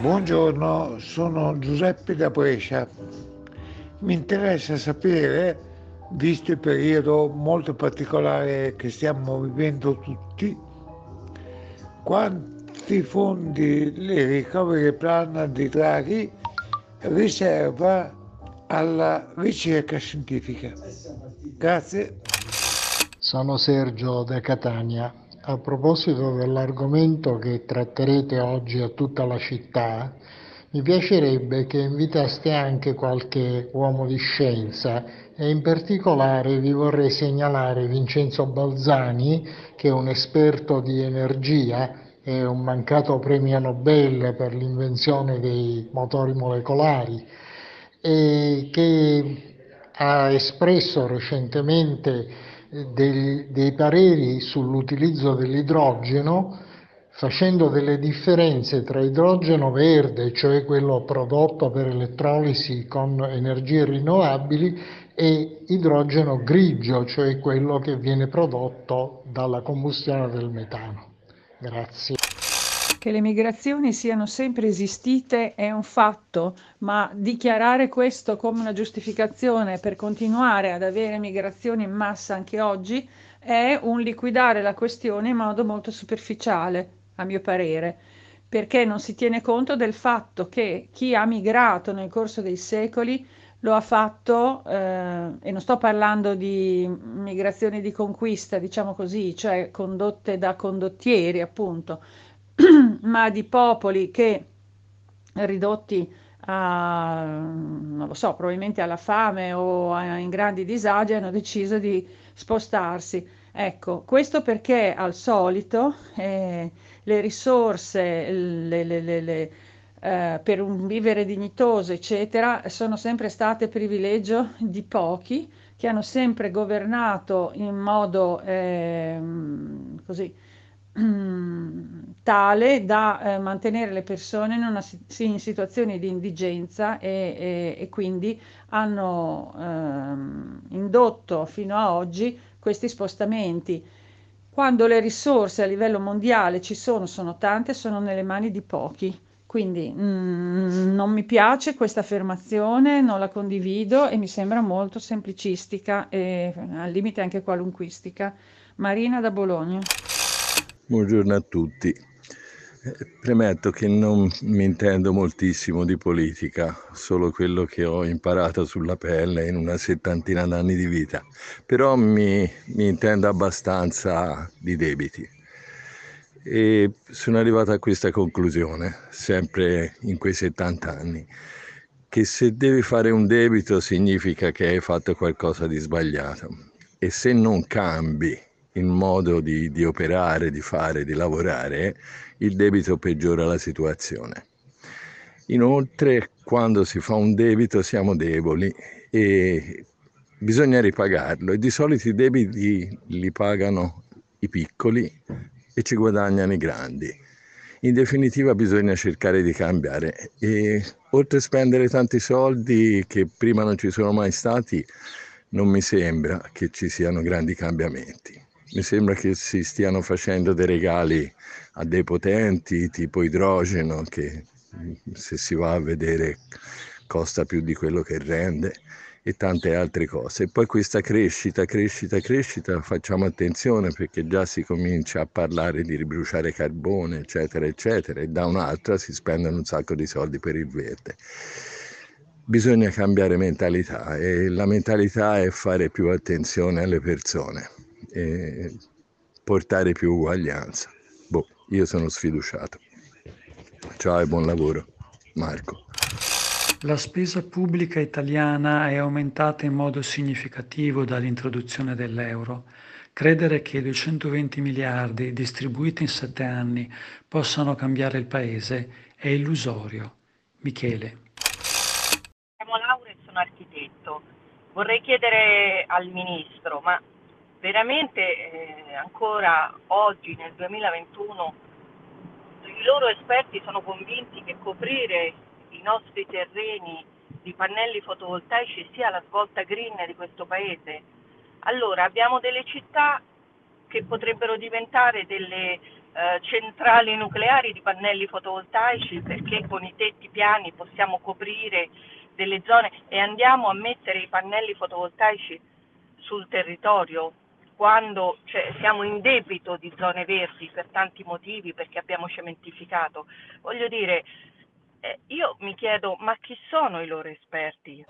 Buongiorno, sono Giuseppe da Brescia. Mi interessa sapere, visto il periodo molto particolare che stiamo vivendo tutti, quanti fondi le recovery plan di Draghi riserva alla ricerca scientifica. Grazie. Sono Sergio da Catania. A proposito dell'argomento che tratterete oggi a tutta la città, mi piacerebbe che invitaste anche qualche uomo di scienza e in particolare vi vorrei segnalare Vincenzo Balzani, che è un esperto di energia e un mancato premio Nobel per l'invenzione dei motori molecolari e che ha espresso recentemente dei, dei pareri sull'utilizzo dell'idrogeno facendo delle differenze tra idrogeno verde, cioè quello prodotto per elettrolisi con energie rinnovabili, e idrogeno grigio, cioè quello che viene prodotto dalla combustione del metano. Grazie. Che le migrazioni siano sempre esistite è un fatto, ma dichiarare questo come una giustificazione per continuare ad avere migrazioni in massa anche oggi è un liquidare la questione in modo molto superficiale, a mio parere, perché non si tiene conto del fatto che chi ha migrato nel corso dei secoli lo ha fatto, eh, e non sto parlando di migrazioni di conquista, diciamo così, cioè condotte da condottieri, appunto, ma di popoli che ridotti a, non lo so, probabilmente alla fame o a, in grandi disagi hanno deciso di spostarsi. Ecco, questo perché al solito eh, le risorse le, le, le, eh, per un vivere dignitoso, eccetera, sono sempre state privilegio di pochi che hanno sempre governato in modo eh, così tale da eh, mantenere le persone in, una, in, situazioni di indigenza e, e, e quindi hanno ehm, indotto fino a oggi questi spostamenti. Quando le risorse a livello mondiale ci sono, sono tante, sono nelle mani di pochi. Quindi mm, non mi piace questa affermazione, non la condivido e mi sembra molto semplicistica e al limite anche qualunquistica. Marina da Bologna. Buongiorno a tutti. Premetto che non mi intendo moltissimo di politica, solo quello che ho imparato sulla pelle in una settantina d'anni di vita, però mi, mi intendo abbastanza di debiti. E sono arrivato a questa conclusione, sempre in quei 70 anni, che se devi fare un debito significa che hai fatto qualcosa di sbagliato e se non cambi il modo di, di operare, di fare, di lavorare, il debito peggiora la situazione. Inoltre, quando si fa un debito siamo deboli e bisogna ripagarlo e di solito i debiti li pagano i piccoli e ci guadagnano i grandi. In definitiva bisogna cercare di cambiare e oltre a spendere tanti soldi che prima non ci sono mai stati, non mi sembra che ci siano grandi cambiamenti mi sembra che si stiano facendo dei regali a dei potenti tipo idrogeno che se si va a vedere costa più di quello che rende e tante altre cose. E poi questa crescita, crescita, crescita, facciamo attenzione perché già si comincia a parlare di ribruciare carbone, eccetera, eccetera, e da un'altra si spendono un sacco di soldi per il verde. Bisogna cambiare mentalità e la mentalità è fare più attenzione alle persone portare più uguaglianza. Boh, io sono sfiduciato. Ciao e buon lavoro. Marco. La spesa pubblica italiana è aumentata in modo significativo dall'introduzione dell'euro. Credere che 220 miliardi distribuiti in sette anni possano cambiare il paese è illusorio. Michele. Siamo Laura e sono architetto. Vorrei chiedere al Ministro, ma veramente eh, ancora oggi nel 2021 i loro esperti sono convinti che coprire i nostri terreni di pannelli fotovoltaici sia la svolta green di questo paese. Allora abbiamo delle città che potrebbero diventare delle eh, centrali nucleari di pannelli fotovoltaici perché con i tetti piani possiamo coprire delle zone e andiamo a mettere i pannelli fotovoltaici sul territorio quando cioè, siamo in debito di zone verdi per tanti motivi, perché abbiamo cementificato. Voglio dire, eh, io mi chiedo, ma chi sono i loro esperti?